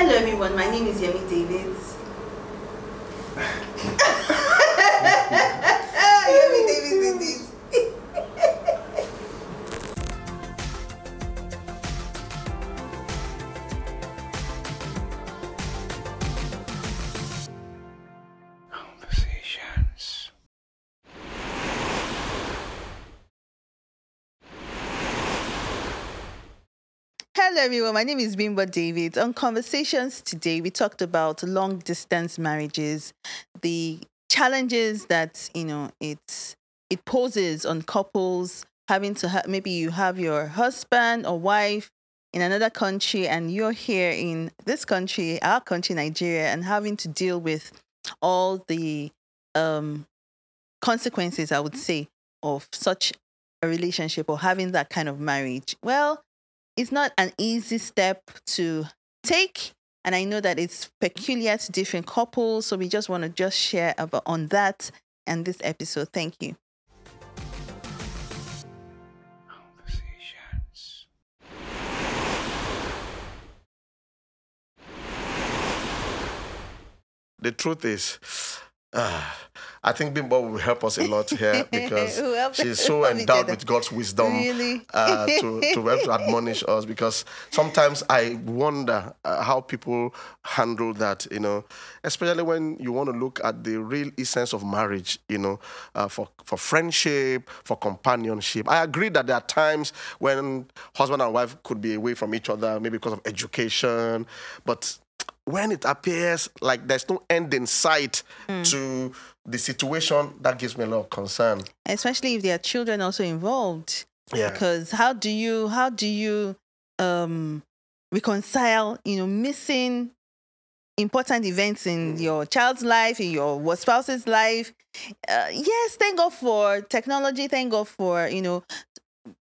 Hello everyone, my name is Yemi Davids. Yemi Hello everyone, my name is Bimbo David. On Conversations today, we talked about long distance marriages, the challenges that, you know, it it poses on couples having to ha- maybe you have your husband or wife in another country and you're here in this country, our country Nigeria and having to deal with all the um consequences I would say of such a relationship or having that kind of marriage. Well, it's not an easy step to take and i know that it's peculiar to different couples so we just want to just share about on that and this episode. Thank you. The truth is, uh, I think Bimbo will help us a lot here because she's so endowed with God's wisdom Really? uh, to, to help to admonish us. Because sometimes I wonder uh, how people handle that, you know, especially when you want to look at the real essence of marriage, you know, uh, for, for friendship, for companionship. I agree that there are times when husband and wife could be away from each other, maybe because of education, but when it appears like there's no end in sight to the situation, that gives me a lot of concern. especially if there are children also involved Yeah. because how do you how do you um reconcile you know missing important events in your child's life in your spouse's life uh, yes thank god for technology thank god for you know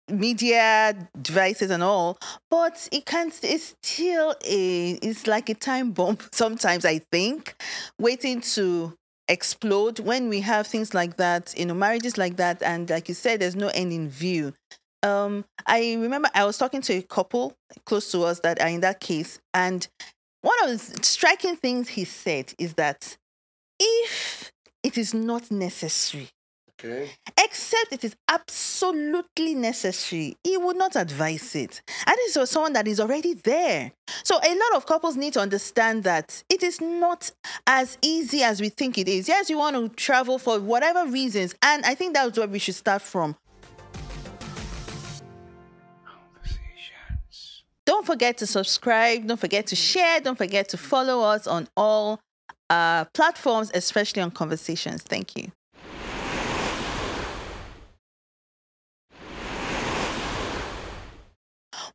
media devices and all but it can't it's still a it's like a time bomb sometimes i think waiting to explode when we have things like that you know marriages like that and like you said there's no end in view. Um i remember i was talking to a couple close to us that are in that case and one of the striking things he said is that if it is not necessary Okay. except it is absolutely necessary, he would not advise it. And this was someone that is already there. So a lot of couples need to understand that it is not as easy as we think it is. Yes, you want to travel for whatever reasons, and I think that's where we should start from. Conversations. Don't forget to subscribe, don't forget to share, don't forget to follow us on all uh, platforms, especially on Conversations. Thank you.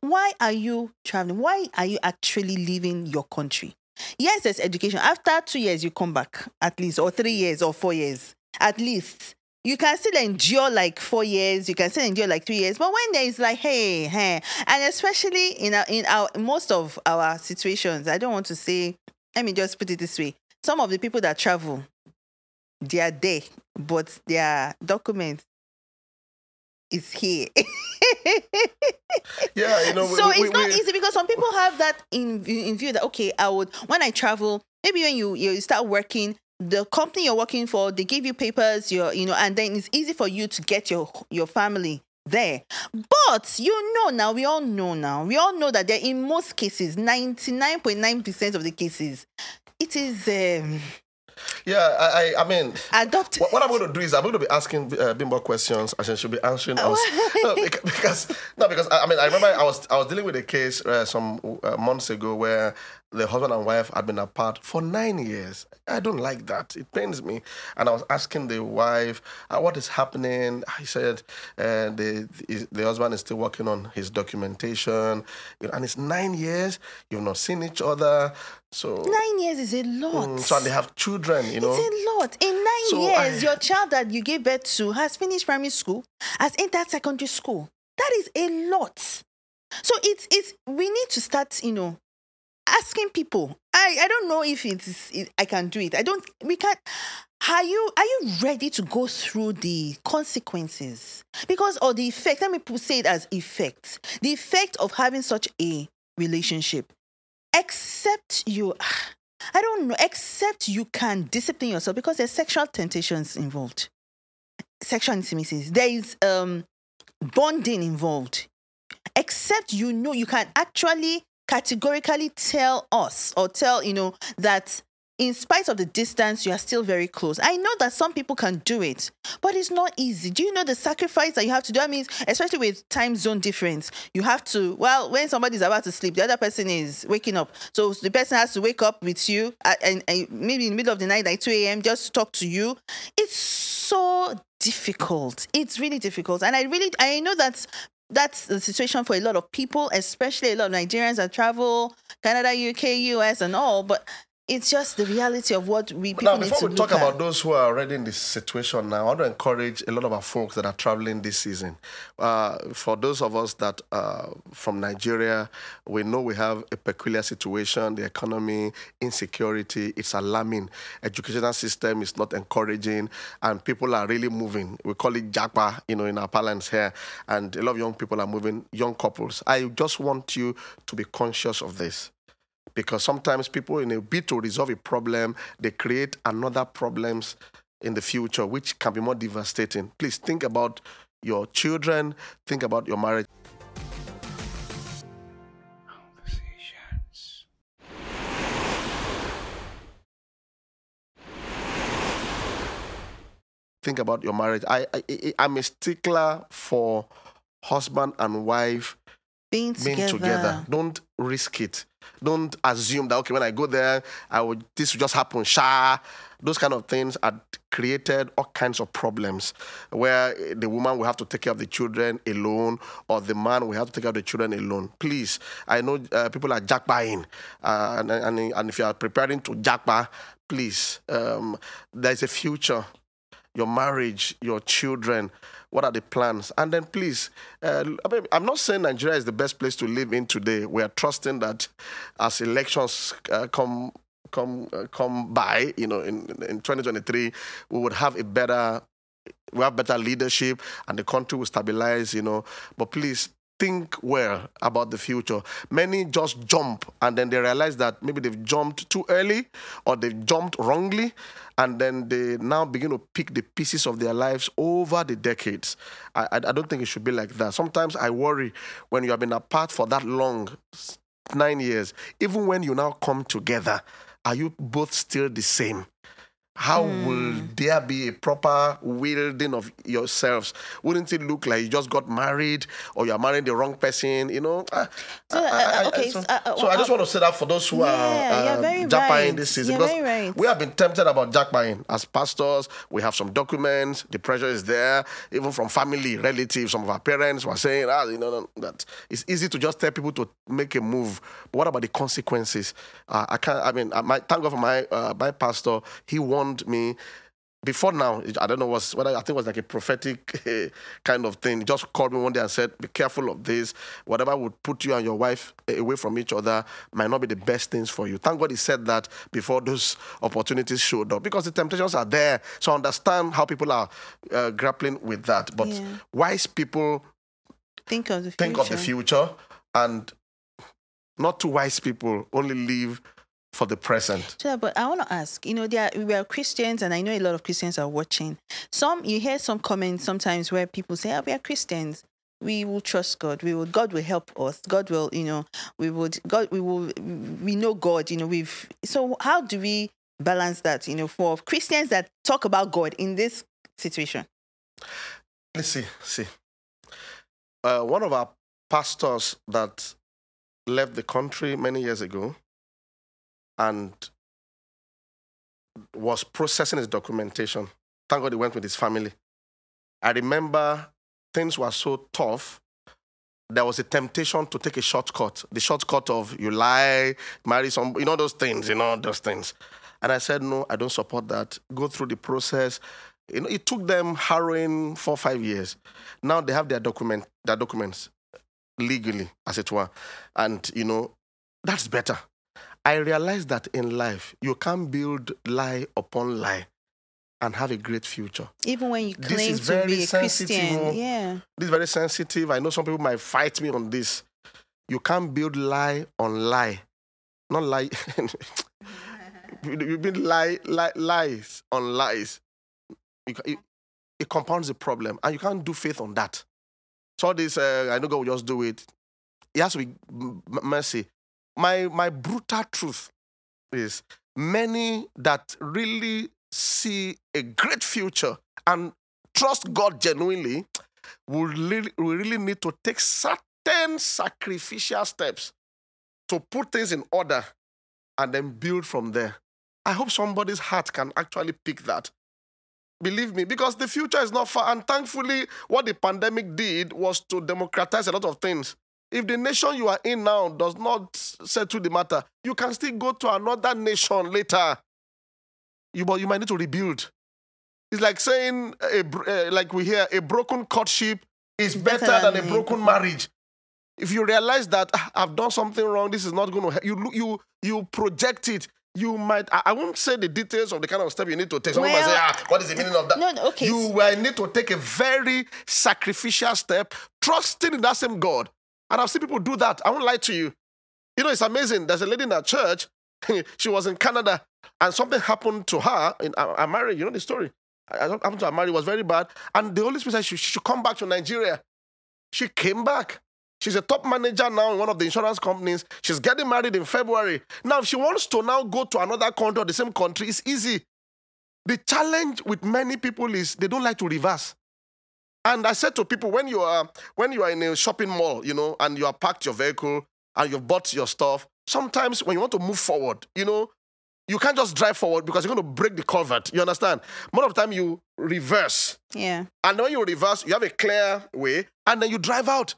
Why are you traveling? Why are you actually leaving your country? Yes, there's education. After two years, you come back, at least, or three years, or four years, at least. You can still endure like four years. You can still endure like three years. But when there is like, hey, hey, and especially in our, in our most of our situations, I don't want to say. Let me just put it this way: some of the people that travel, they are there, but their document is here. Yeah, you know, so we- it's not we- easy because some people have that in in view that okay, I would when I travel, maybe when you you start working, the company you're working for, they give you papers, your you know, and then it's easy for you to get your your family there. But you know now, we all know now, we all know that there in most cases, 99.9% of the cases, it is um, Yeah, I, I, I mean, adopted. what, what I'm going to do is I'm going to be asking uh, Bimbo questions, and she should be answering us. no, because no, because I, I mean, I remember I was I was dealing with a case uh, some uh, months ago where the husband and wife had been apart for nine years. I don't like that. It pains me. And I was asking the wife, uh, what is happening? He said uh, the, the the husband is still working on his documentation, you know, and it's nine years. You've not seen each other, so. Nine years is a lot. Mm, so and they have children, you know. It's a lot. In nine So years, I- your child that you gave birth to has finished primary school, has entered secondary school. That is a lot. So it's it's we need to start, you know, asking people. I I don't know if it's it, I can do it. I don't. We can't. Are you are you ready to go through the consequences? Because or the effect. Let me say it as effect. The effect of having such a relationship. Except you, I don't know, except you can discipline yourself because there's sexual temptations involved, sexual intimacies. There is um, bonding involved. Except you know, you can actually categorically tell us or tell, you know, that in spite of the distance, you are still very close. I know that some people can do it, but it's not easy. Do you know the sacrifice that you have to do? I mean, especially with time zone difference, you have to, well, when somebody's about to sleep, the other person is waking up. So the person has to wake up with you at, and, and maybe in the middle of the night, like 2 a.m., just to talk to you. It's so difficult. It's really difficult. And I really, I know that that's the situation for a lot of people, especially a lot of Nigerians that travel Canada, UK, US, and all. But it's just the reality of what we people now, need before to we talk at. about those who are already in this situation now, I want to encourage a lot of our folks that are traveling this season. Uh, for those of us that are from Nigeria, we know we have a peculiar situation, the economy, insecurity, it's alarming. Educational system is not encouraging, and people are really moving. We call it japa, you know, in our parlance here, and a lot of young people are moving, young couples. I just want you to be conscious of this because sometimes people in a bid to resolve a problem they create another problems in the future which can be more devastating please think about your children think about your marriage Conversations. think about your marriage i, I I- i'm a stickler for husband and wife being being together. together. Don't risk it. Don't assume that okay, when I go there, I would this will just happen. Sha, those kind of things are created all kinds of problems where the woman will have to take care of the children alone, or the man will have to take care of the children alone. Please, I know uh, people are japaing, uh, and, and and if you are preparing to japa, please, um, there's a future your marriage, your children. What are the plans? And then please, uh, I'm not saying Nigeria is the best place to live in today. We are trusting that as elections uh, come come uh, come by, you know, in in 2023, we would have a better we have better leadership and the country will stabilize, you know. But please think well about the future. Many just jump and then they realize that maybe they've jumped too early or they've jumped wrongly and then they now begin to pick the pieces of their lives over the decades. I, I, I don't think it should be like that. Sometimes I worry when you have been apart for that long, nine years, even when you now come together, are you both still the same? How will there be a proper wielding of yourselves? Wouldn't it look like you just got married or you're marrying the wrong person? You know. Ah, So, I- uh, I- I- okay, so, uh, uh, so I just want to say that for those who Yeah, are uh, japaing right. this season, You're because right. we have been tempted about japaing as pastors. We have some documents. The pressure is there, even from family, relatives. Some of our parents were saying, "Ah, you know, that it's easy to just tell people to make a move." But what about the consequences? Uh, I can't. I mean, my, thank God for my uh, my pastor. He warned me before now, I don't know what's whether I think it was like a prophetic eh, kind of thing. He just called me one day and said, "Be careful of this. Whatever would put you and your wife eh, away from each other might not be the best things for you." Thank God he said that before those opportunities showed up, because the temptations are there. So I understand how people are uh, grappling with that. But Yeah. wise people think of the future. think of the future, and not too wise people only live for the present. Sure, but I want to ask, you know, there are, we are Christians, and I know a lot of Christians are watching. Some you hear some comments sometimes where people say, "Ah, we are Christians. We will trust God. We will. God will help us. God will, you know, we would. God, we will. We know God. You know, we've. So how do we balance that? You know, for Christians that talk about God in this situation. Let's see, see. Uh, one of our pastors that left the country many years ago and was processing his documentation. Thank God he went with his family. I remember things were so tough. There was a temptation to take a shortcut. The shortcut of you lie, marry some, you know, those things, you know, those things. And I said, no, I don't support that. Go through the process. You know, it took them harrowing four, five years. Now they have their document, their documents legally, as it were. And you know, that's better. I realized that in life, you can't build lie upon lie and have a great future. Even when you This claim is to very be a sensitive, oh. Christian, yeah. This is very sensitive. I know some people might fight me on this. You can't build lie on lie not lie. You've been lie, lie, lies on lies. You, it, it compounds the problem, and you can't do faith on that. So this, uh, I know God will just do it. It has to be mercy. My my brutal truth is many that really see a great future and trust God genuinely will really, will really need to take certain sacrificial steps to put things in order and then build from there. I hope somebody's heart can actually pick that. Believe me, because the future is not far. And thankfully, what the pandemic did was to democratize a lot of things. If the nation you are in now does not settle the matter, you can still go to another nation later. You, but you might need to rebuild. It's like saying, a, uh, like we hear, a broken courtship is better, Better than, than a broken marriage. If you realize that "Ah, I've done something wrong, this is not going to, help. you you you project it. You might. I, I won't say the details of the kind of step you need to take. Someone might say, "Ah, what is the meaning of that?" no, no, okay. You will need to take a very sacrificial step, trusting in that same God. And I've seen people do that. I won't lie to you. You know, it's amazing. There's a lady in our church. she was in Canada, and something happened to her in uh, her marriage. You know the story. I- Happened to her marriage was very bad, and the Holy Spirit said she, she should come back to Nigeria. She came back. She's a top manager now in one of the insurance companies. She's getting married in February. Now, if she wants to now go to another country or the same country, it's easy. The challenge with many people is they don't like to reverse. And I said to people, when you are when you are in a shopping mall, you know, and you have parked your vehicle and you've bought your stuff, sometimes when you want to move forward, you know, you can't just drive forward because you're going to break the culvert. You understand? Most of the time you reverse. Yeah. And when you reverse, you have a clear way, and then you drive out.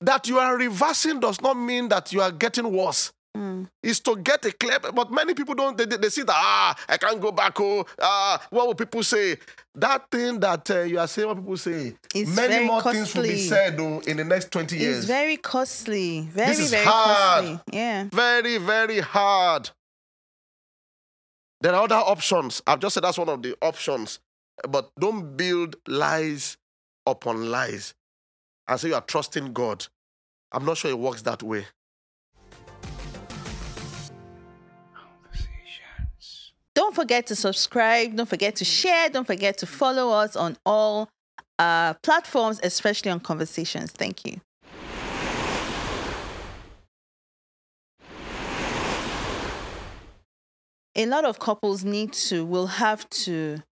That you are reversing does not mean that you are getting worse. Mm. It's to get a clear, but many people don't. They, they, see that ah, I can't go back. Oh, ah, what will people say? That thing that uh, you are saying, what people say. It's many more things will be said though in the next twenty years. It's very costly. Very, is very hard. costly. Yeah. very, very hard. There are other options. I've just said that's one of the options. But don't build lies upon lies and say you are trusting God. I'm not sure it works that way. Don't forget to subscribe. Don't forget to share. Don't forget to follow us on all uh, platforms, especially on Conversations. Thank you. A lot of couples need to, will have to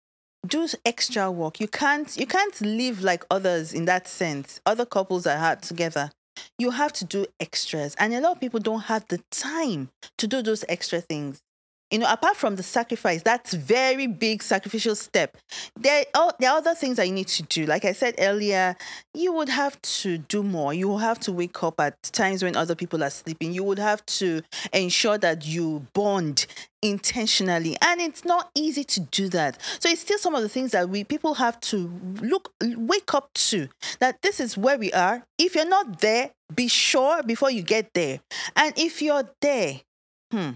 do extra work. You can't, you can't live like others in that sense. Other couples are are together. You have to do extras. And a lot of people don't have the time to do those extra things you know, apart from the sacrifice, that's very big sacrificial step. There, are, there are other things that you need to do. Like I said earlier, you would have to do more. You will have to wake up at times when other people are sleeping. You would have to ensure that you bond intentionally, and it's not easy to do that. So it's still some of the things that we people have to look, wake up to. That this is where we are. If you're not there, be sure before you get there. And if you're there, hmm,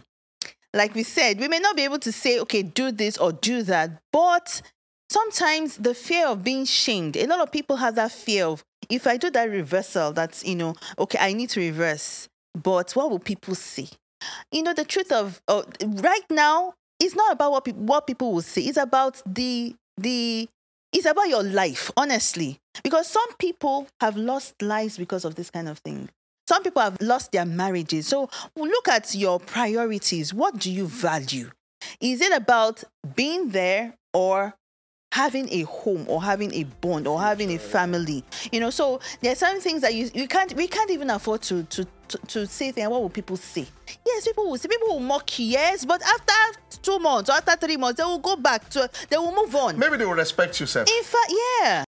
like we said, we may not be able to say, okay, do this or do that, but sometimes the fear of being shamed, a lot of people have that fear of if I do that reversal, that's, you know, okay, I need to reverse, but what will people see? You know, the truth of uh, right now, it's not about what, peop what people will see, it's about the, the, it's about your life, honestly. Because some people have lost lives because of this kind of thing. Some people have lost their marriages. So look at your priorities. What do you value? Is it about being there or having a home or having a bond or having a family? You know, so there are some things that you, you can't we can't even afford to to to, to say things. What will people say? Yes, people will say people will mock you, yes, but after two months or after three months, they will go back to they will move on. Maybe they will respect you, sir. In fact, yeah.